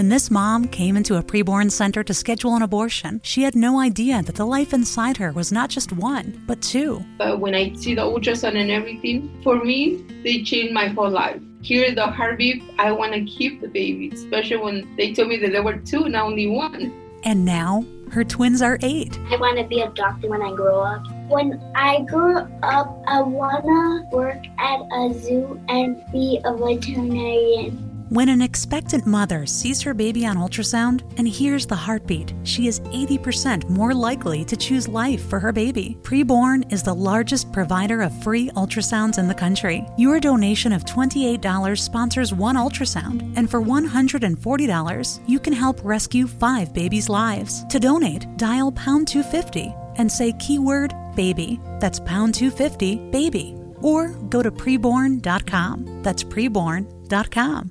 When this mom came into a preborn center to schedule an abortion, she had no idea that the life inside her was not just one, but two. But when I see the ultrasound and everything, for me, they changed my whole life. Hear the heartbeat, I want to keep the baby, especially when they told me that there were two, not only one. And now, her twins are eight. I want to be a doctor when I grow up. When I grow up, I want to work at a zoo and be a veterinarian. When an expectant mother sees her baby on ultrasound and hears the heartbeat, she is 80% more likely to choose life for her baby. Preborn is the largest provider of free ultrasounds in the country. Your donation of $28 sponsors one ultrasound, and for $140, you can help rescue five babies' lives. To donate, dial pound 250 and say keyword baby. That's pound 250 baby. Or go to preborn.com. That's preborn.com.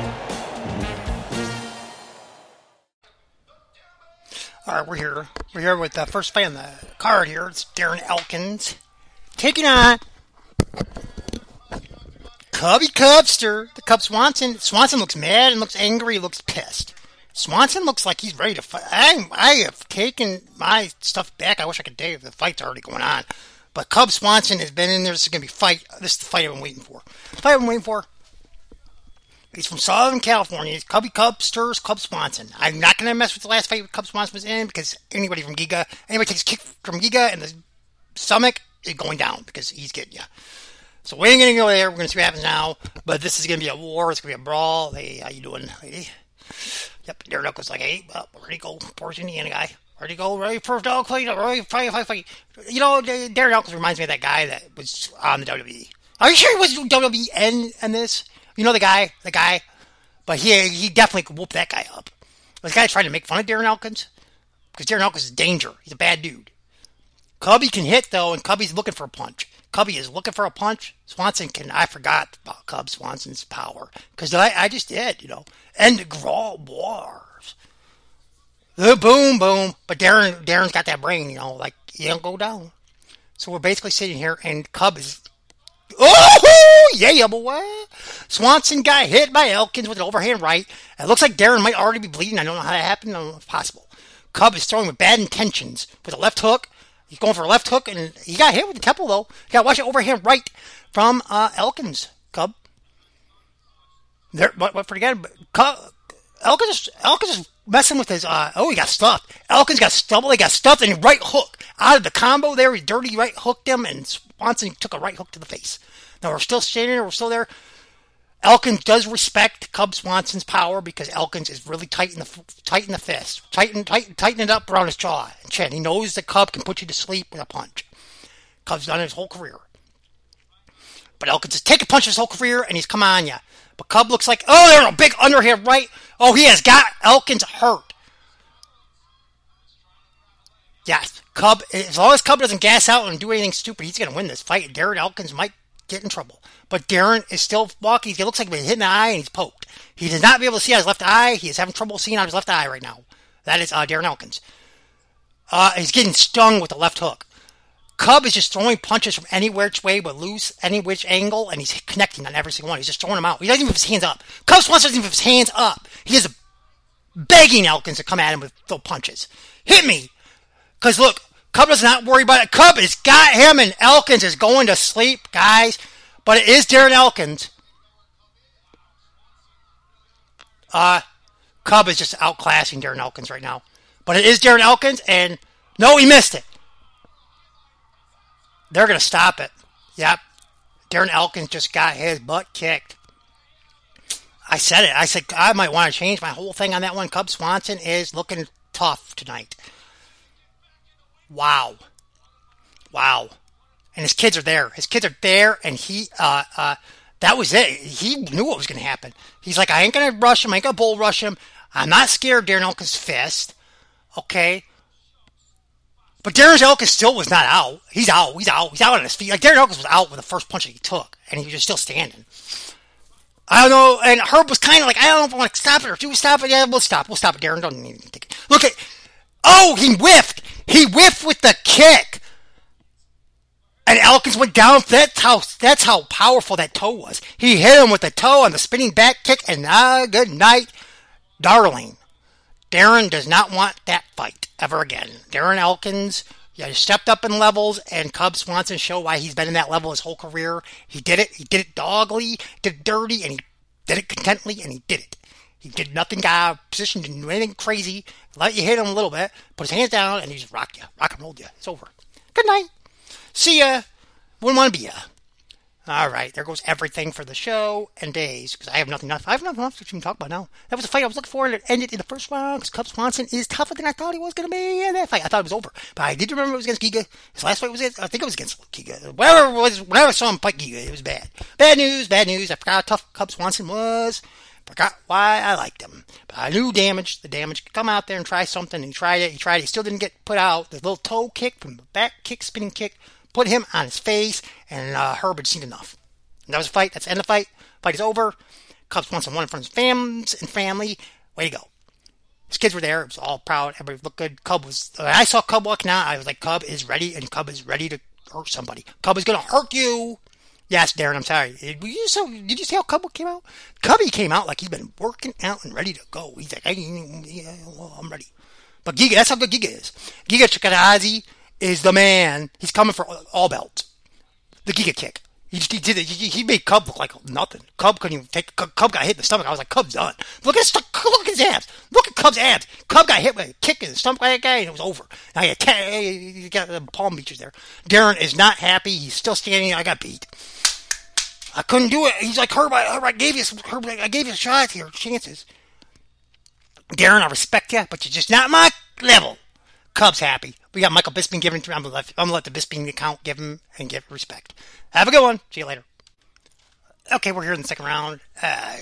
right, we're here. We're here with the first fan, the card here. It's Darren Elkins taking on Cubby Cubster, the Cub Swanson. Swanson looks mad and looks angry, looks pissed. Swanson looks like he's ready to fight. I, I have taken my stuff back. I wish I could you the fight's already going on. But Cub Swanson has been in there. This is going to be fight. This is the fight I've been waiting for. Fight I've been waiting for. He's from Southern California. He's Cubby Cub stirs Cub Swanson. I'm not going to mess with the last fight Cub Swanson was in because anybody from Giga, anybody takes a kick from Giga and the stomach is going down because he's getting you. So we ain't going to go there. We're going to see what happens now. But this is going to be a war. It's going to be a brawl. Hey, how you doing, lady? Yep, Darren Knuckles like, hey, well, where'd he go? Poor Indiana guy. Where'd he go? Ready for a dog fight? Ready fight, fight, fight. You know, Darren Knuckles reminds me of that guy that was on the WWE. Are you sure he was WWE in this? You know the guy, the guy, but he he definitely could whoop that guy up. This guy trying to make fun of Darren Elkins because Darren Elkins is danger. He's a bad dude. Cubby can hit though, and Cubby's looking for a punch. Cubby is looking for a punch. Swanson can. I forgot about Cub Swanson's power because I I just did, you know. And the Graw Wars. The boom boom, but Darren Darren's got that brain, you know, like he don't go down. So we're basically sitting here, and Cub is Oh, yeah, boy. Swanson got hit by Elkins with an overhand right. It looks like Darren might already be bleeding. I don't know how that happened. I don't know if possible. Cub is throwing with bad intentions with a left hook. He's going for a left hook, and he got hit with the temple, though. You got to watch it overhand right from uh, Elkins, Cub. There, but, but forget. Cub, Elkins, Elkins is messing with his. Uh, oh, he got stuffed. Elkins got stuffed. He got stuffed, and right hook out of the combo there. He dirty right hooked him, and Swanson took a right hook to the face. Now we're still standing there. We're still there. Elkins does respect Cub Swanson's power because Elkins is really tight in the tight in the fist, tighten tighten tighten it up around his jaw and chin. He knows the Cub can put you to sleep with a punch. Cub's done his whole career, but Elkins has taken punches his whole career and he's come on ya. But Cub looks like oh, there's a big underhand right. Oh, he has got Elkins hurt. Yes, Cub. As long as Cub doesn't gas out and do anything stupid, he's to win this fight. Darren Elkins might get in trouble. But Darren is still walking. He looks like he's hitting the eye and he's poked. He does not be able to see out his left eye. He is having trouble seeing out his left eye right now. That is uh, Darren Elkins. Uh, he's getting stung with the left hook. Cub is just throwing punches from any which way but loose, any which angle, and he's connecting on every single one. He's just throwing them out. He doesn't even have his hands up. Cub Swanson doesn't even have his hands up. He is begging Elkins to come at him with the punches. Hit me! Because look, Cub does not worry about it. Cub has got him, and Elkins is going to sleep, guys. But it is Darren Elkins. Uh, Cub is just outclassing Darren Elkins right now. But it is Darren Elkins, and no, he missed it. They're going to stop it. Yep. Darren Elkins just got his butt kicked. I said it. I said I might want to change my whole thing on that one. Cub Swanson is looking tough tonight. Wow. Wow. And his kids are there. His kids are there, and he, uh, uh, that was it. He knew what was going to happen. He's like, I ain't going to rush him. I ain't going to bull rush him. I'm not scared of Darren Elkins' fist. Okay. But Darren Elkins still was not out. He's out. He's out. He's out on his feet. Like Darren Elkins was out with the first punch that he took, and he was just still standing. I don't know. And Herb was kind of like, I don't know if I want to stop it or do we stop it? Yeah, we'll stop. We'll stop it. Darren, don't even it. Look at. Oh, he whiffed. He whiffed with the kick. And Elkins went down. That's how that's how powerful that toe was. He hit him with the toe on the spinning back kick, and ah, good night, darling. Darren does not want that fight ever again. Darren Elkins, stepped up in levels, and Cub Swanson show why he's been in that level his whole career. He did it. He did it dogly, did it dirty, and he did it contently, and he did it. He did nothing, out of position, didn't do anything crazy. Let you hit him a little bit, put his hands down, and he just rocked you, rock and rolled you. It's over. Good night. See ya. Wouldn't want to be ya. All right, there goes everything for the show and days because I have nothing left. I have nothing else to talk about now. That was a fight I was looking for, and it ended in the first round because Cub Swanson is tougher than I thought he was going to be in that fight. I thought it was over, but I did remember it was against Giga. His last fight was against, I think it was against Giga. Whatever it was, whenever I saw him fight Giga, it was bad. Bad news, bad news. I forgot how tough Cub Swanson was. Forgot why I liked him. But I knew damage. The damage could come out there and try something. And he tried it. He tried it. He still didn't get put out. The little toe kick from the back kick, spinning kick, put him on his face. And uh, seen enough. And that was a fight. That's the end of the fight. Fight is over. Cubs won some one from his fams and family. Way to go. His kids were there. It was all proud. Everybody looked good. Cub was. When I saw Cub walking out, I was like, Cub is ready, and Cub is ready to hurt somebody. Cub is going to hurt you. Yes, Darren, I'm sorry. Did you, so, did you see how Cub came out? Cubby came out like he's been working out and ready to go. He's like, hey, yeah, well, I'm ready. But Giga, that's how good Giga is. Giga Chikadze is the man. He's coming for all belts. The Giga kick. He, he did it. He, he made Cub look like nothing. Cub couldn't even take. Cub, got hit in the stomach. I was like, Cub's done. Look at his, look at his abs. Look at Cub's abs. Cub got hit with a kick in the stomach like that guy, and it was over. Now you he got the palm beaches there. Darren is not happy. He's still standing. I got beat. I couldn't do it. He's like, Herb, I, Herb, I gave you some, Herb, I gave you a shot here, chances. Darren, I respect you, but you're just not my level. Cubs happy. We got Michael Bisping giving. I'm gonna, let, I'm gonna let the Bisping account give him and give respect. Have a good one. See you later. Okay, we're here in the second round. Uh,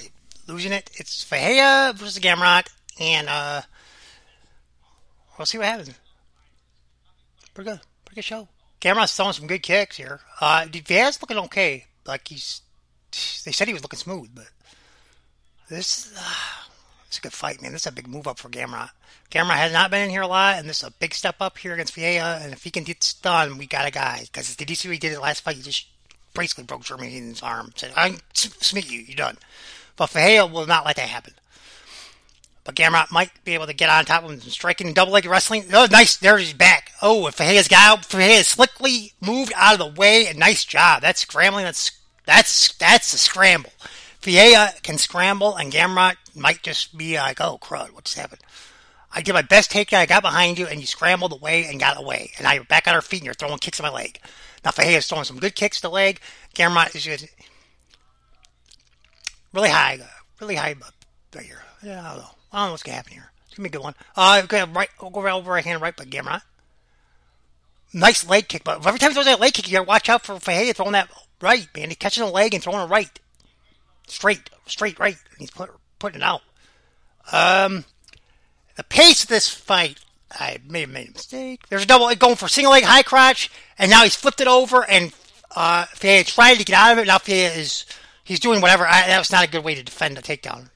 losing it. It's Ferreira versus Gamrot, and uh, we'll see what happens. Pretty good. Pretty good show. Gamrot's throwing some good kicks here. Uh, Ferreira's looking okay. Like he's. They said he was looking smooth, but this. Is uh, it's a good fight, man. This is a big move up for Gamrot. Gamrot has not been in here a lot, and this is a big step up here against Ferreira. And if he can get this done, we got a guy. Because did you see what he did the last fight? He just basically broke his arm. Said, "I'm submit you. You're done." But Ferreira will not let that happen. But Gamrot might be able to get on top of him, striking double leg wrestling. Oh, nice! There's his back. Oh, if Ferreira's got out, Ferreira slickly moved out of the way, and nice job. That's scrambling. That's that's that's a scramble. Ferreira can scramble, and Gamrot might just be like, oh, crud, what's happened? I did my best takedown. I got behind you, and you scrambled away and got away. And now you're back on our feet, and you're throwing kicks at my leg. Now Ferreira's throwing some good kicks to the leg. Gamrot is just really high, really high right here. Yeah, I don't know. I don't know what's going to happen here. It's going to be a good one. Uh, okay, right, go over right hand right by Gamrot. Nice leg kick, but every time he throws that leg kick, you got to watch out for Ferreira throwing that right, man. He's catching the leg and throwing a right. Straight, straight right. He's put, putting it out. Um, the pace of this fight, I may have made a mistake. There's a double going for single leg high crotch, and now he's flipped it over, and uh, Ferreira tried to get out of it. Now Ferreira is he's doing whatever. I, that was not a good way to defend a takedown.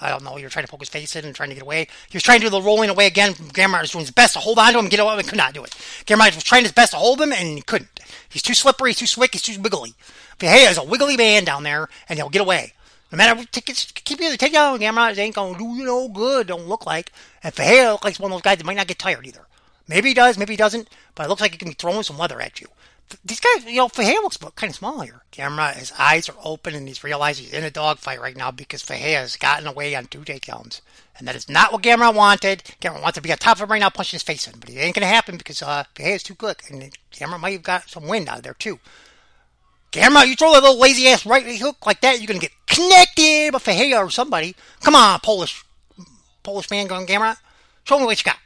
I don't know. You're trying to poke his face in and trying to get away. He was trying to do the rolling away again. Gamrot was doing his best to hold on to him and get away, and could not do it. Gamrot was trying his best to hold him, and he couldn't. He's too slippery. He's too slick. He's too wiggly. Ferreira is a wiggly man down there, and he'll get away. No matter what tickets, keep you the takedown. Gamrot ain't gonna do you no good. Don't look like. And Ferreira looks like one of those guys that might not get tired either. Maybe he does, maybe he doesn't. But it looks like he can be throwing some leather at you. These guys, you know, Ferreira looks kind of small here. Gamrot, his eyes are open and he's realized he's in a dogfight right now because Ferreira has gotten away on two takedowns. And that is not what Gamrot wanted. Gamrot wants to be on top of him right now, punching his face in. But it ain't going to happen because uh, Ferreira is too quick. And Gamrot might have got some wind out of there, too. Gamrot, you throw that little lazy ass right hook like that, you're going to get connected by Ferreira or somebody. Come on, Polish Polish man going Gamrot. Show me what you got.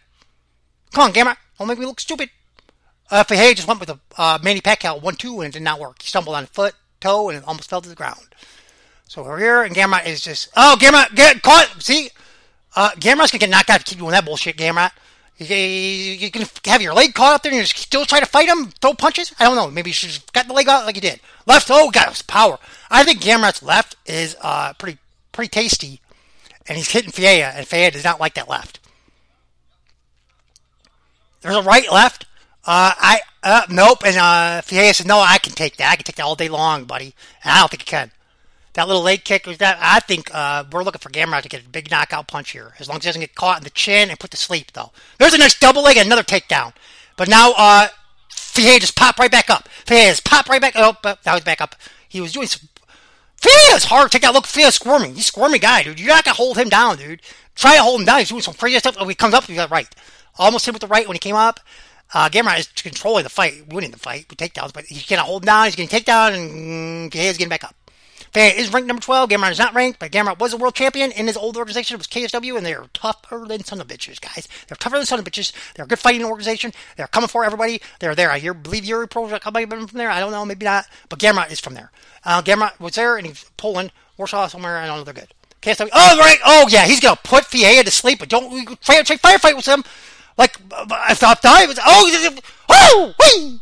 Come on, Gamrot. Don't make me look stupid. Uh, Ferreira just went with a uh, Manny Pacquiao 1-2 and it did not work. He stumbled on foot, toe, and it almost fell to the ground. So we're here, and Gamrot is just... Oh, Gamrot, get caught! See? Uh, Gamrot's gonna get knocked out if you keep doing that bullshit, Gamrot. You, can have your leg caught up there and you're still try to fight him, throw punches? I don't know. Maybe you should have got the leg out like you did. Left, oh, got his power. I think Gamrot's left is uh, pretty pretty tasty, and he's hitting Ferreira, and Ferreira does not like that left. There's a right, left. Uh, I uh, nope, and uh, said, "No, I can take that. I can take that all day long, buddy." And I don't think he can. That little leg kick was that. I think uh, we're looking for Gamrot to get a big knockout punch here, as long as he doesn't get caught in the chin and put to sleep. Though there's a nice double leg and another takedown, but now uh, just popped right back up. Ferreira just popped right back. Oh, now he's back up. He was doing some. Ferreira's hard take out. Look, Ferreira's squirming. He's a squirmy guy, dude. You're not gonna hold him down, dude. Try to hold him down. He's doing some crazy stuff. Oh, he comes up, he got right. Almost hit with the right when he came up. Uh, Gamrot is controlling the fight, winning the fight with takedowns, but he's gonna hold down. He's getting takedown, and mm, Ferreira's getting back up. Ferreira is ranked number 12. Gamrot is not ranked, but Gamrot was a world champion in his old organization. It was KSW, and they're tougher than son of bitches, guys. They're tougher than son of bitches. They're a good fighting organization. They're coming for everybody. They're there. I hear, believe Yuri Pro is coming from there. I don't know, maybe not. But Gamrot is from there. Uh, Gamrot was there, and he's Poland, Warsaw, somewhere. I don't know. They're good. KSW. Oh, right. Oh, yeah. He's going to put Ferreira to sleep, but don't firefight with him. Like, I thought I was. Oh, oh!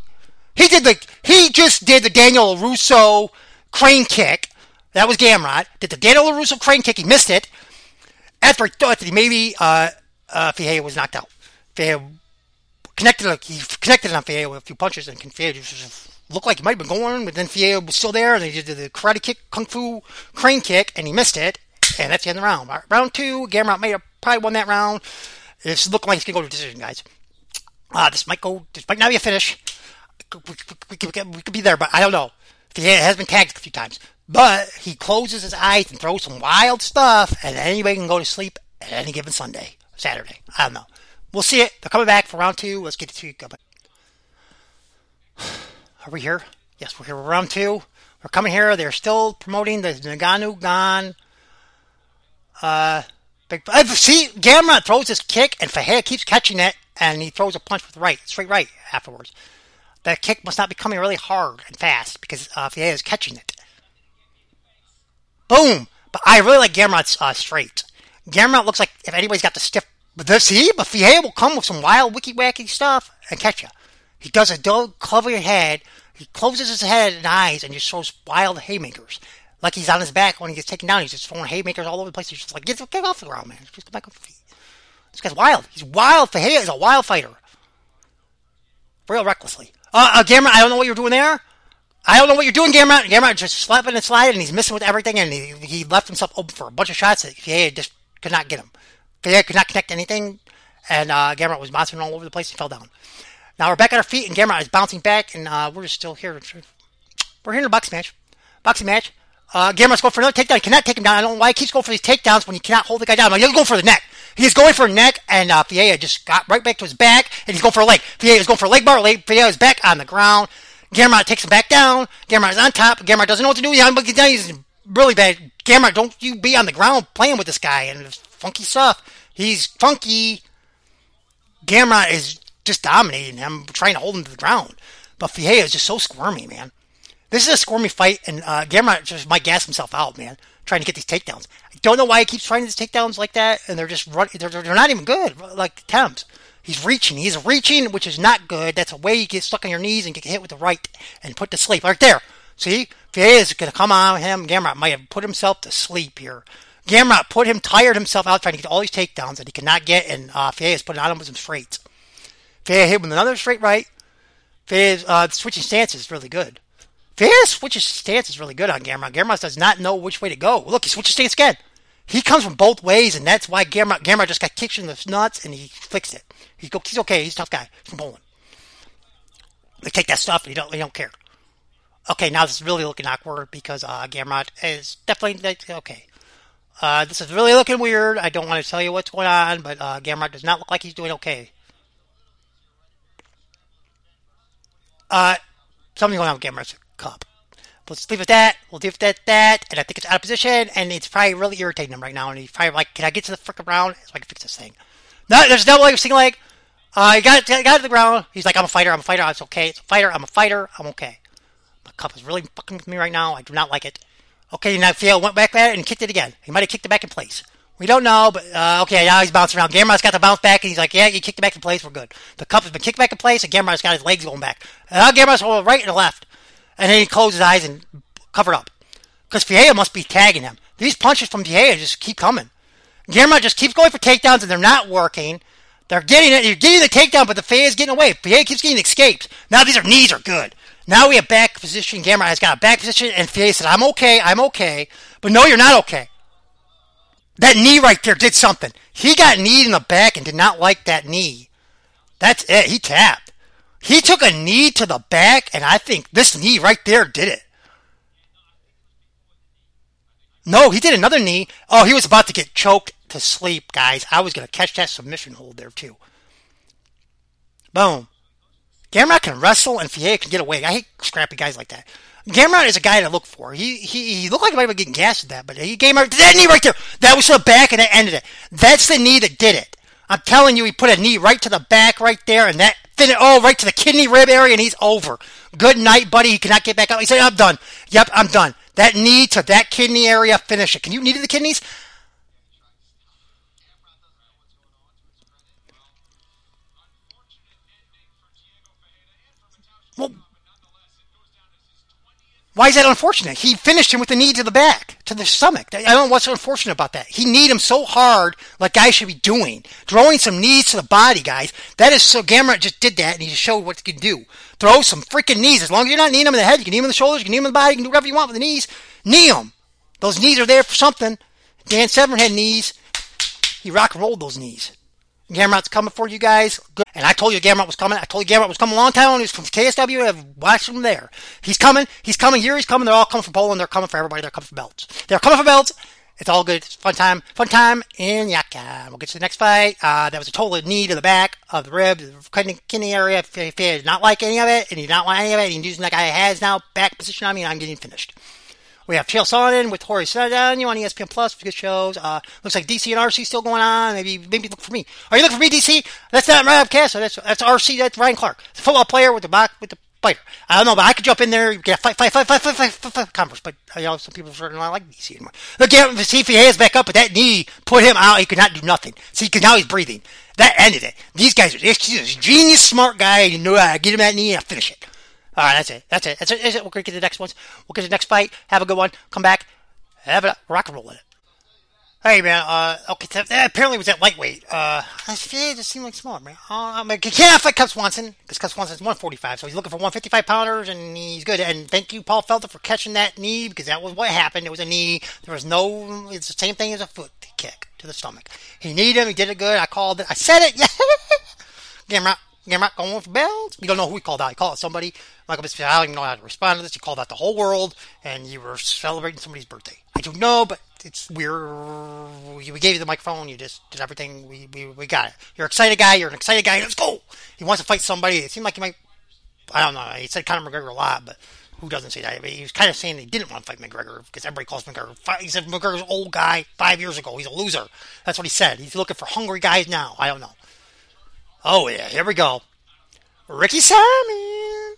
He did the. He just did the Daniel Russo crane kick that was Gamrot. Did the Daniel LaRusso crane kick. He missed it. After he thought that he maybe uh, uh, was knocked out. Ferreira connected, he connected on Ferreira with a few punches, and Ferreira just looked like he might have been going, but then Ferreira was still there, and he did the karate kick, kung fu crane kick, and he missed it, and that's the end of the round. Round two, Gamrot have probably won that round. This looked like it's going to go to decision, guys. Uh, this might go, this might not be a finish. We, we, we, we could be there, but I don't know. Ferreira has been tagged a few times. But he closes his eyes and throws some wild stuff, and anybody can go to sleep at any given Sunday, Saturday. I don't know. We'll see it. They're coming back for round two. Let's get to you. Are we here? Yes, we're here. We're round two. We're coming here. They're still promoting the Ngannou Gane. Uh, see, Gamrot throws his kick, and Ferreira keeps catching it, and he throws a punch with right, straight right afterwards. That kick must not be coming really hard and fast because uh, Ferreira is catching it. Boom! But I really like Gamrot's uh, straight. Gamrot looks like if anybody's got the stiff. But this, see, but Ferreira will come with some wild, wicky wacky stuff and catch you. He does a dog cover your head. He closes his head and eyes and just throws wild haymakers. Like he's on his back when he gets taken down. He's just throwing haymakers all over the place. He's just like, get, get off the ground, man. Just come back on the feet. This guy's wild. He's wild. Ferreira is a wild fighter. Real recklessly. Uh, uh Gamrot, I don't know what you're doing there. I don't know what you're doing, Gamrot. Gamrot just slapping and sliding, and he's missing with everything, and he, he left himself open for a bunch of shots that Ferreira just could not get him. Ferreira could not connect anything, and uh, Gamrot was bouncing all over the place and fell down. Now we're back at our feet, and Gamrot is bouncing back, and uh, we're just still here. We're here in a boxing match. Boxing match. Uh, Gamrot's going for another takedown. He cannot take him down. I don't know why he keeps going for these takedowns when he cannot hold the guy down. Like, he's going for the neck. He's going for a neck, and uh, Ferreira just got right back to his back, and he's going for a leg. Ferreira is going for a leg bar. Ferreira is back on the ground. Gamrot takes him back down. Gamrot's on top. Gamrot doesn't know what to do. He's really bad. Gamrot, don't you be on the ground playing with this guy and funky stuff. He's funky. Gamrot is just dominating him, trying to hold him to the ground. But Ferreira is just so squirmy, man. This is a squirmy fight, and uh, just might gas himself out, man, trying to get these takedowns. I don't know why he keeps trying these takedowns like that, and they're just run, they're, they're not even good, like attempts. He's reaching. He's reaching, which is not good. That's a way you get stuck on your knees and get hit with the right and put to sleep. Right there. See? Ferreira is going to come on him. Gamrot might have put himself to sleep here. Gamrot put him, tired himself out trying to get all these takedowns that he cannot get, and uh, Ferreira is putting on him with some straights. Ferreira hit with another straight right. Ferreira's uh, switching stances is really good. Ferreira switches stance is really good on Gamrot. Gamrot does not know which way to go. Look, he switches stance again. He comes from both ways, and that's why Gamrot, Gamrot just got kicked in the nuts, and he fixed it. He's, he's okay. He's a tough guy. He's from Poland. They take that stuff, and he don't, he don't care. Okay, now this is really looking awkward because uh, Gamrot is definitely okay. Uh, this is really looking weird. I don't want to tell you what's going on, but uh, Gamrot does not look like he's doing okay. Uh, something going on with Gamrot's cup. Let's leave it at that. We'll leave it at that. And I think it's out of position, and it's probably really irritating him right now. And he's probably like, "Can I get to the frickin' round so I can fix this thing?" No, there's double leg, single leg. Uh, he got got to the ground. He's like, "I'm a fighter. I'm a fighter. It's okay. It's a fighter. I'm a fighter. I'm okay." My cup is really fucking with me right now. I do not like it. Okay, now Ferreira went back at it and kicked it again. He might have kicked it back in place. We don't know, but uh, okay, now he's bouncing around. Gamrot's got the bounce back, and he's like, yeah, you kicked it back in place, we're good. The cup has been kicked back in place, and Gamrot's got his legs going back. And now Gamrot's going right and left. And then he closed his eyes and covered up. Because Ferreira must be tagging him. These punches from Ferreira just keep coming. Gamrot just keeps going for takedowns, and they're not working. They're getting it. You're getting the takedown, but the Ferreira is getting away. Ferreira keeps getting escaped. Now these are knees are good. Now we have back position. Gamrot has got a back position, and Ferreira said, I'm okay, I'm okay. But no, you're not okay. That knee right there did something. He got kneed in the back and did not like that knee. That's it. He tapped. He took a knee to the back, and I think this knee right there did it. No, he did another knee. Oh, he was about to get choked to sleep, guys. I was going to catch that submission hold there, too. Boom. Gamrot can wrestle, and Ferreira can get away. I hate scrappy guys like that. Gamrot is a guy to look for. He he, he looked like he might be getting gassed at that, but he came out that knee right there. That was to the back and that ended it. That's the knee that did it. I'm telling you, he put a knee right to the back right there, and that fit it oh right to the kidney rib area, and he's over. Good night, buddy. He cannot get back up. He said, "I'm done." Yep, I'm done. That knee to that kidney area, finish it. Can you knee to the kidneys? Why is that unfortunate? He finished him with the knee to the back, to the stomach. I don't know what's unfortunate about that. He kneed him so hard, like guys should be doing. Throwing some knees to the body, guys. That is so Gamrot just did that, and he just showed what he can do. Throw some freaking knees. As long as you're not kneeing him in the head, you can knee him in the shoulders, you can knee him in the body, you can do whatever you want with the knees. Knee him. Those knees are there for something. Dan Severn had knees. He rock and rolled those knees. Gamrot's coming for you guys. Good. And I told you Gamrot was coming. I told you Gamrot was coming a long time when he was from KSW. I've watched him there. He's coming. He's coming here. He's coming. They're all coming from Poland. They're coming for everybody. They're coming for belts. They're coming for belts. It's all good. It's fun time. Fun time in Yaka. We'll get to the next fight. Uh, that was a total knee to the back of the rib, the kidney area. If he did not like any of it, and he did not want any of it, and he's using that guy has now back position on me, and I'm getting finished. We have Chael Sonnen with Tori You on ESPN Plus good shows. Uh, looks like DC and RC still going on. Maybe maybe look for me. Are you looking for me, DC? That's not Rob Casto. That's that's RC. That's Ryan Clark, the football player with the back with the fighter. I don't know, but I could jump in there, get fight, fight, fight, fight, fight, fight, fight, fight converse. But you know, some people are not like DC anymore. Look at him. See if he has back up, but that knee put him out. He could not do nothing. See, because now he's breathing. That ended it. These guys are he's genius, smart guy. You know, I get him that knee and I finish it. All right, that's it. That's it. That's it. That's it. To get to the next ones. We'll get to the next fight. Have a good one. Come back. Have a rock and roll in it. Hey man, uh, okay, that apparently was at lightweight. Uh, it just seemed like small, man. Uh, I mean, can't fight Cub Swanson because Cub Swanson's 145, so he's looking for 155 pounders, and he's good. And thank you, Paul Felder, for catching that knee because that was what happened. It was a knee. There was no. It's the same thing as a foot kick to the stomach. He needed him. He did it good. I called it. I said it. Yeah. Gamrot. not going for bells. We don't know who he called out. He called out somebody. Michael Bisping, I don't even know how to respond to this. You called out the whole world, and you were celebrating somebody's birthday. I don't know, but it's weird. We gave you the microphone. You just did everything. We, we, we got it. You're an excited guy. You're an excited guy. Let's go. He wants to fight somebody. It seemed like he might. I don't know. He said Conor McGregor a lot, but who doesn't say that? he was kind of saying he didn't want to fight McGregor because everybody calls McGregor. He said McGregor's old guy five years ago. He's a loser. That's what he said. He's looking for hungry guys now. I don't know. Oh yeah, here we go. Ricky Simon.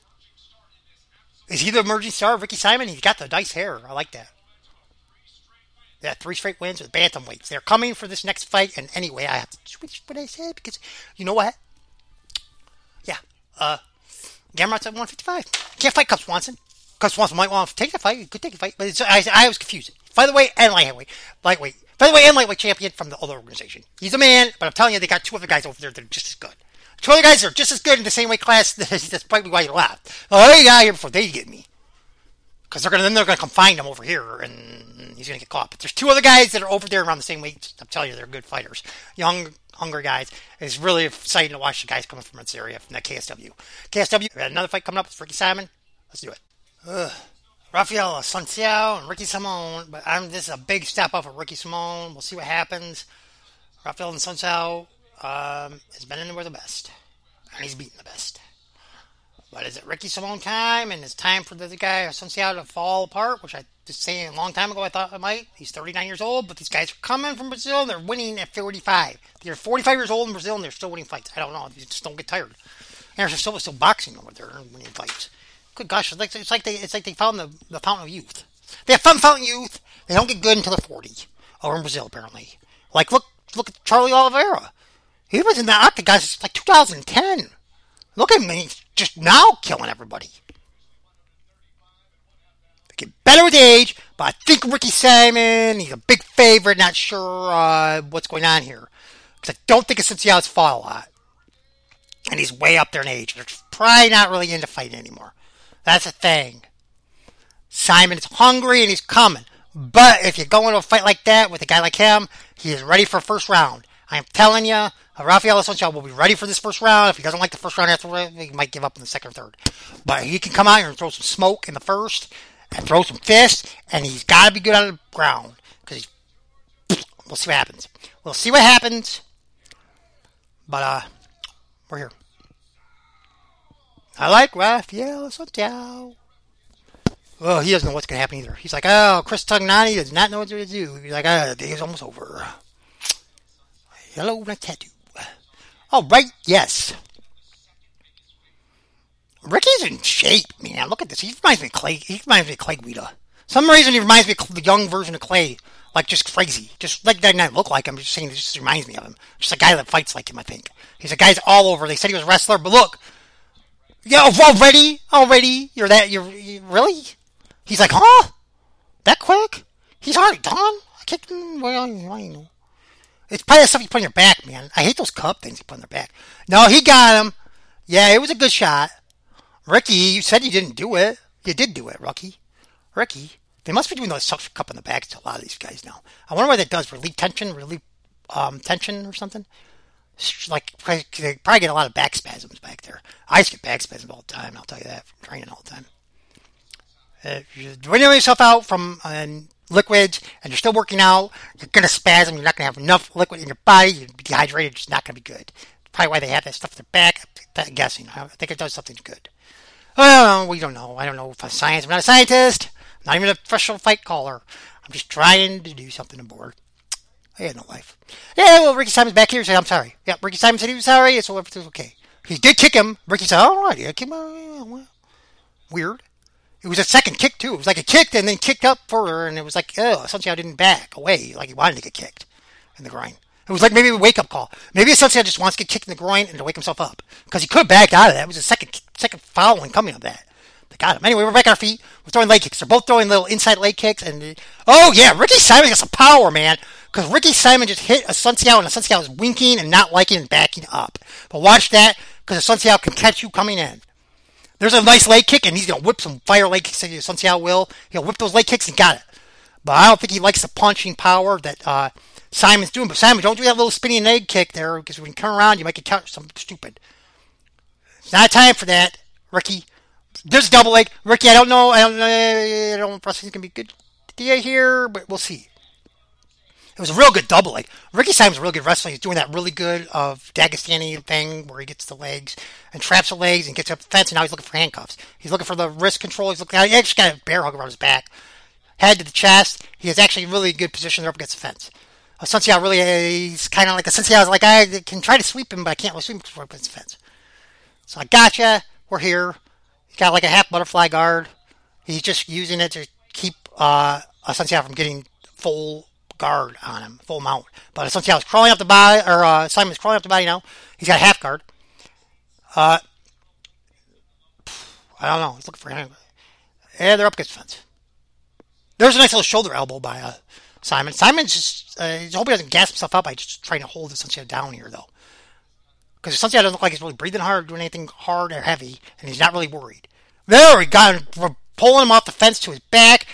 Is he the emerging star Ricky Simon? He's got the nice hair. I like that. Yeah, three straight wins with bantamweights. They're coming for this next fight, and anyway, I have to switch what I said because you know what? Yeah, uh, Gamrot's at 155. Can't fight Cub Swanson. Cub Swanson might want to take the fight. He could take the fight, but I, I was confused. By the way, and lightweight, lightweight. By the way, and lightweight champion from the other organization. He's a man, but I'm telling you, they got two other guys over there that are just as good. Two other guys are just as good in the same weight class. That's probably why you laughed. Oh, they got here before they get me. Because they're gonna then they're gonna come find him over here, and he's gonna get caught. But there's two other guys that are over there around the same weight. I'm telling you, they're good fighters. Young, hungry guys. It's really exciting to watch the guys coming from this area from that KSW. KSW. Another fight coming up with Ricky Simon. Let's do it. Ugh. Rafael Assunção and Ricky Simon. But I'm this is a big step up for Ricky Simon. We'll see what happens. Rafael Assunção um, has been in with the best, and he's beaten the best. But is it Ricky Simon time, and it's time for the guy Assunção to fall apart, which I was saying a long time ago I thought it might. He's 39 years old, but these guys are coming from Brazil, and they're winning at 45. They're 45 years old in Brazil, and they're still winning fights. I don't know. They just don't get tired. Anderson Silva's still boxing over there and winning fights. Good gosh, it's like, it's like they it's like they found the, the fountain of youth. They have fun fountain youth. They don't get good until they're 40. Over in Brazil, apparently Like look look at Charlie Oliveira. He was in the octagon since like 2010. Look at him, he's just now killing everybody. They get better with age, but I think Ricky Simon, he's a big favorite. Not sure uh, what's going on here. Because I don't think Assunção's fought a lot. And he's way up there in age. They're probably not really into fighting anymore. That's a thing. Simon is hungry and he's coming. But if you go into a fight like that with a guy like him, he is ready for first round. I am telling you, Rafael Assunção will be ready for this first round. If he doesn't like the first round after, he might give up in the second or third. But he can come out here and throw some smoke in the first and throw some fists, and he's got to be good on the ground because we'll see what happens. We'll see what happens. But uh, we're here. I like Rafael Assunção. Well, he doesn't know what's going to happen either. He's like, oh, Chris Tognoni does not know what to do. He's like, ah, the day is almost over. Hello, tattoo. All right, yes. Ricky's in shape, man. Look at this. He reminds me of Clay. He reminds me of Clay Guida. Some reason he reminds me of the young version of Clay. Like just crazy. Just like doesn't look like him. Just saying, it just reminds me of him. Just a guy that fights like him. I think he's a guy's all over. They said he was a wrestler, but look, yeah, already, already, you're that. You're you, really. He's like, huh? That quick? He's already done. I kicked him. Well, I know. It's probably the stuff you put on your back, man. I hate those cup things you put on their back. No, he got him. Yeah, it was a good shot. Ricky, you said you didn't do it. You did do it, Ricky. Ricky. They must be doing those suction cup on the back to a lot of these guys now. I wonder what that does. Relieve tension, relieve um, tension or something. Like they probably get a lot of back spasms back there. I get back spasms all the time. I'll tell you that from training all the time. If you're doing yourself out from uh, liquids and you're still working out, you're to spasm. You're not to have enough liquid in your body. You're dehydrated. It's not to be good. Probably why they have that stuff in their back. I'm guessing. I think it does something good. Well, we don't know. I don't know if science. I'm not a scientist. I'm not even a professional fight caller. I'm just trying to do something on board. I had no life. Yeah, well, Ricky Simon's back here. Say, I'm sorry. Yeah, Ricky Simon said he was sorry, so everything's okay. He did kick him. Ricky said, all right, yeah, kick him. Oh, weird. It was a second kick, too. It was like a kick and then kicked up further, and it was like, oh, Assunção didn't back away like he wanted to get kicked in the groin. It was like maybe a wake up call. Maybe Assunção just wants to get kicked in the groin and to wake himself up. Because he could back out of that. It was a second second following coming of that. They got him. Anyway, we're back on our feet. We're throwing leg kicks. They're both throwing little inside leg kicks. And oh yeah, Ricky Simon got some power, man. Because Ricky Simon just hit a Assunção, and Assunção was winking and not liking and backing up. But watch that, because Assunção can catch you coming in. There's a nice leg kick, and he's gonna whip some fire leg kicks. Assunção will. He'll whip those leg kicks and got it. But I don't think he likes the punching power that uh, Simon's doing. But Simon, don't do that little spinning leg kick there, because when you turn around, you might get caught something stupid. It's not time for that, Ricky. There's a double leg. Ricky, I don't know. I don't know. I don't know if going to be good here, but we'll see. It was a real good double leg. Ricky Simon's a real good wrestler. He's doing that really good of Dagestani thing where he gets the legs and traps the legs and gets up the fence, and now he's looking for handcuffs. He's looking for the wrist control. He's looking. He actually got a bear hug around his back, head to the chest. He has actually really good position there up against the fence. Assunção really, uh, he's kind of like Assunção is like I can try to sweep him, but I can't really sweep him because we're against the fence. So I gotcha. We're here. He's got like a half butterfly guard. He's just using it to keep uh, from getting full guard on him, full mount. But Assunção is crawling up the body, or uh, Simon's crawling up the body now. He's got half guard. Uh, I don't know. He's looking for him. Yeah, they're up against the fence. There's a nice little shoulder elbow by uh, Simon. Simon's just, uh, he's hoping he doesn't gas himself up by just trying to hold Assunção down here, though. Because Assunção doesn't look like he's really breathing hard, doing anything hard or heavy, and he's not really worried. There we him. We're pulling him off the fence to his back.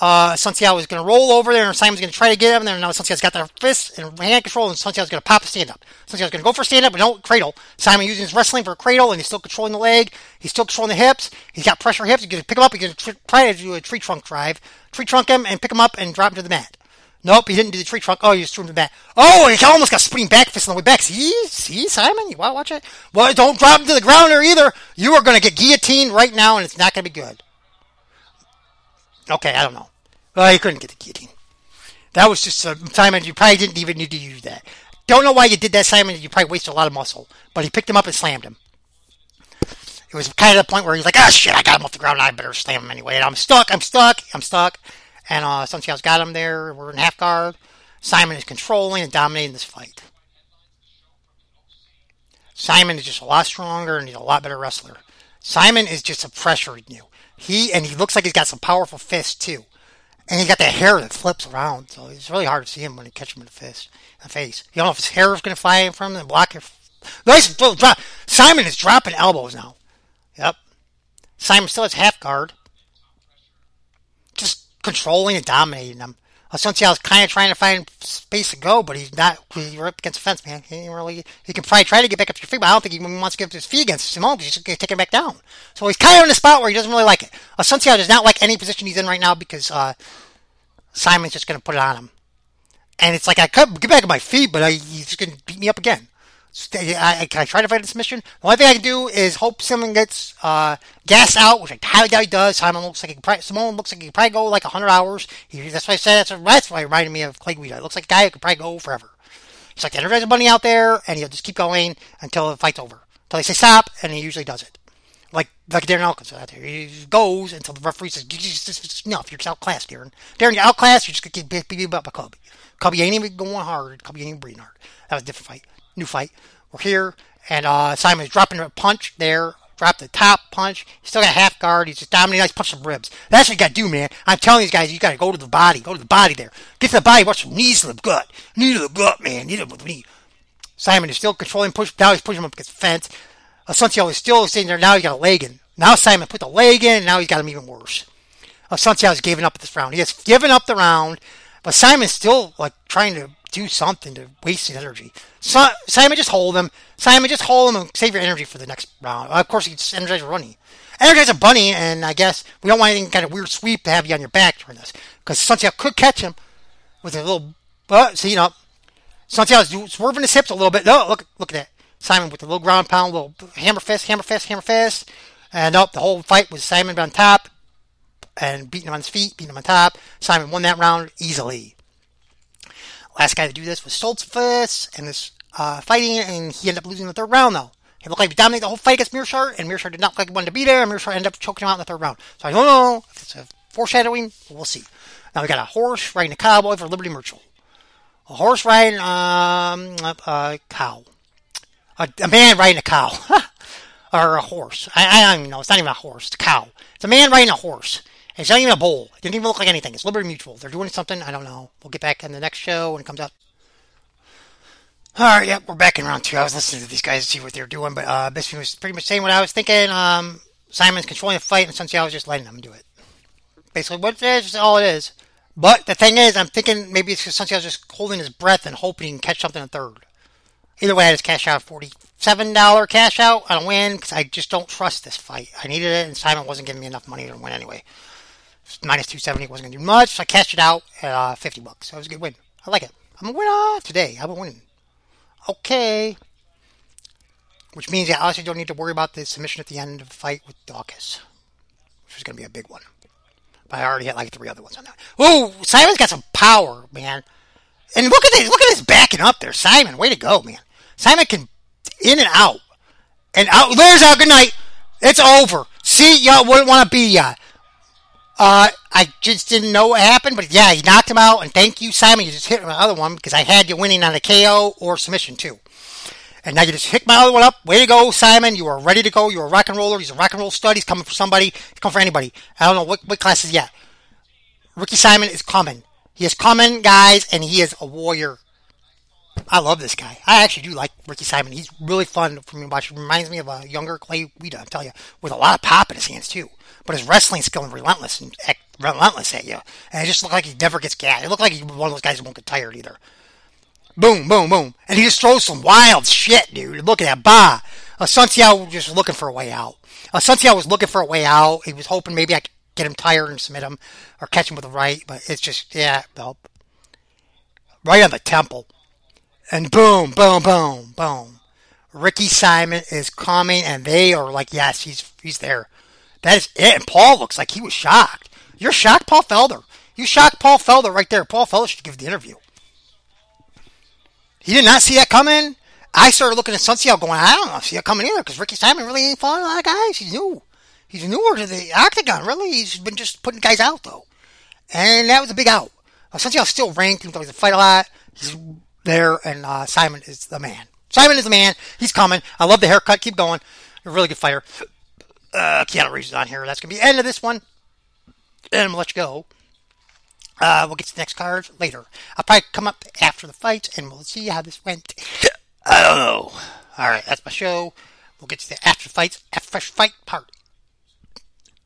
Uh, was going to roll over there, and Simon's going to try to get him there. Now Assunção's got their fists and hand control, and Assunção's going to pop a stand up. Assunção's going to go for a stand up, but no cradle. Simon using his wrestling for a cradle, and he's still controlling the leg. He's still controlling the hips. He's got pressure hips. He's going to pick him up. He's going to try to do a tree trunk drive, tree trunk him, and pick him up and drop him to the mat. Nope, he didn't do the tree trunk. Oh, he just threw him back. Oh, he almost got spinning back fist on the way back. See, see, Simon, you want to watch it? Well, don't drop him to the ground there either. You are going to get guillotined right now, and it's not going to be good. Okay, I don't know. Well, he couldn't get the guillotine. That was just uh, Simon. You probably didn't even need to use that. Don't know why you did that, Simon. You probably wasted a lot of muscle. But he picked him up and slammed him. It was kind of the point where he's like, "Ah, oh, shit! I got him off the ground. I better slam him anyway." And I'm stuck. I'm stuck. I'm stuck. And uh, Assunção's got him there. We're in half guard. Simon is controlling and dominating this fight. Simon is just a lot stronger and he's a lot better wrestler. Simon is just a pressuring you. He and he looks like he's got some powerful fists too. And he's got that hair that flips around, so it's really hard to see him when you catch him in the fist, in the face. You don't know if his hair is going to fly in from him and block your. Nice drop. Simon is dropping elbows now. Yep. Simon still has half guard. Controlling and dominating them. Assunção was kind of trying to find space to go, but he's not. He's up against the fence, man. He really. He can probably try to get back up to your feet, but I don't think he wants to get up to his feet against Simone because he's him back down. So he's kind of in a spot where he doesn't really like it. Assunção does not like any position he's in right now because uh, Simon's just going to put it on him. And it's like I could get back on my feet, but I, he's going to beat me up again. I, can I try to fight a submission? The only thing I can do is hope someone gets uh, gas out, which I highly doubt he does. Simon looks like he probably, Simone looks like he could probably go like 100 hours. He, that's why I said that's, that's why it reminded me of Clay Guida. It looks like a guy who could probably go forever. He's like the Energizer Bunny out there, and he'll just keep going until the fight's over. Until they say stop, and he usually does it. Like like Darren Elkins out there. He goes until the referee says, enough, you're outclassed, Darren. Darren, you're outclassed, you're just going to get beat up by Cubby. Cubby ain't even going hard. Cubby ain't even breathing hard. That was a different fight. New fight. We're here, and uh, Simon's dropping a punch there. Dropped the top punch. He's still got half guard. He's just dominating. He's punching some ribs. That's what you got to do, man. I'm telling these guys, you got to go to the body. Go to the body there. Get to the body. Watch some knees to the gut. Knee to the gut, man. Knee to the knee. Simon is still controlling. Push. Now he's pushing him up against the fence. Assunção is still sitting there. Now he's got a leg in. Now Simon put the leg in, and now he's got him even worse. Assunção has given up this round. He has given up the round, but Simon's still like trying to do something to waste his energy. So, Simon, just hold him. Simon, just hold him and save your energy for the next round. Of course, he just energize a runny. Energize a bunny, and I guess we don't want any kind of weird sweep to have you on your back during this. Because Santiago could catch him with a little, uh, see, you know, Santiago's swerving his hips a little bit. No, look, look at that. Simon with the little ground pound, little hammer fist, hammer fist, hammer fist. And up, the whole fight was Simon on top and beating him on his feet, beating him on top. Simon won that round easily. Last guy to do this was Stoltzfus and this uh, fighting, and he ended up losing the third round though. He looked like he dominated the whole fight against Meerschaert, and Meerschaert did not look like he wanted to be there, and Meerschaert ended up choking him out in the third round. So I don't know if it's a foreshadowing. We'll see. Now we got a horse riding a cowboy for Liberty Mutual. A horse riding um, a, cow. A, a, man riding a cow. or a horse. I, I don't even know. It's not even a horse. It's a cow. It's a man riding a horse. It's not even a bowl. It didn't even look like anything. It's Liberty Mutual. They're doing something. I don't know. We'll get back in the next show when it comes out. All right, yep, we're back in round two. I was listening to these guys to see what they were doing, but uh, Bisping was pretty much saying what I was thinking. Um, Simon's controlling the fight, and Santiago was just letting him do it. Basically, what it is, all it is. But the thing is, I'm thinking maybe it's because Santiago's just holding his breath and hoping he can catch something in third. Either way, I just cash out $47 cash out on a win because I just don't trust this fight. I needed it, and Simon wasn't giving me enough money to win anyway minus 270 wasn't going to do much, so I cashed it out at uh, 50 bucks. So it was a good win. I like it. I'm a winner today. I'm a winning. Okay. Which means I also don't need to worry about the submission at the end of the fight with Dawkins, which is going to be a big one. But I already had like three other ones on that. Oh, Simon's got some power, man. And look at this. Look at this backing up there. Simon, way to go, man. Simon can in and out. And out. There's our good night. It's over. See, y'all wouldn't want to be ya. Uh, I just didn't know what happened, but yeah, he knocked him out. And thank you, Simon. You just hit my other one because I had you winning on a KO or submission too. And now you just hit my other one up. Way to go, Simon. You are ready to go. You're a rock and roller. He's a rock and roll stud. He's coming for somebody. He's coming for anybody. I don't know what, what class is yet. Ricky Simon is coming. He is coming, guys, and he is a warrior. I love this guy. I actually do like Ricky Simon. He's really fun for me to watch. Reminds me of a younger Clay Guida, I tell you, with a lot of pop in his hands too but his wrestling skill is relentless and relentless at you. And it just looked like he never gets gas. It looked like he's one of those guys who won't get tired either. Boom, boom, boom. And he just throws some wild shit, dude. Look at that. Bah. Assunção was just looking for a way out. Assunção was looking for a way out. He was hoping maybe I could get him tired and submit him or catch him with a right, but it's just, yeah, nope. Right on the temple. And boom, boom, boom, boom. Ricky Simon is coming, and they are like, yes, he's he's there. That is it. And Paul looks like he was shocked. You're shocked, Paul Felder. You shocked Paul Felder right there. Paul Felder should give the interview. He did not see that coming. I started looking at Sunseal going, I don't know, see that coming either because Ricky Simon really ain't following a lot of guys. He's new. He's newer to the octagon, really. He's been just putting guys out, though. And that was a big out. Uh, Santiago's still ranked, though he's a fight a lot. He's there, and uh, Simon is the man. Simon is the man. He's coming. I love the haircut. Keep going. A really good fighter. Uh, Keanu Reeves is on here. That's going to be the end of this one. And I'm going to let you go. Uh, we'll get to the next card later. I'll probably come up after the fight, and we'll see how this went. I don't know. All right, that's my show. We'll get to the after fights, after fight part.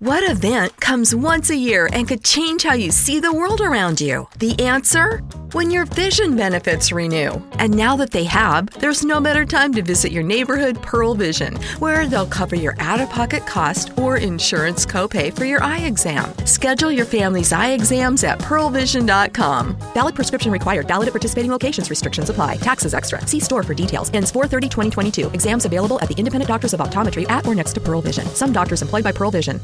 What event comes once a year and could change how you see the world around you? The answer? When your vision benefits renew. And now that they have, there's no better time to visit your neighborhood Pearle Vision, where they'll cover your out of pocket cost or insurance copay for your eye exam. Schedule your family's eye exams at pearlevision.com. Valid prescription required, valid at participating locations, restrictions apply. Taxes extra. See store for details. Ends 430 2022. Exams available at the independent doctors of optometry at or next to Pearle Vision. Some doctors employed by Pearle Vision.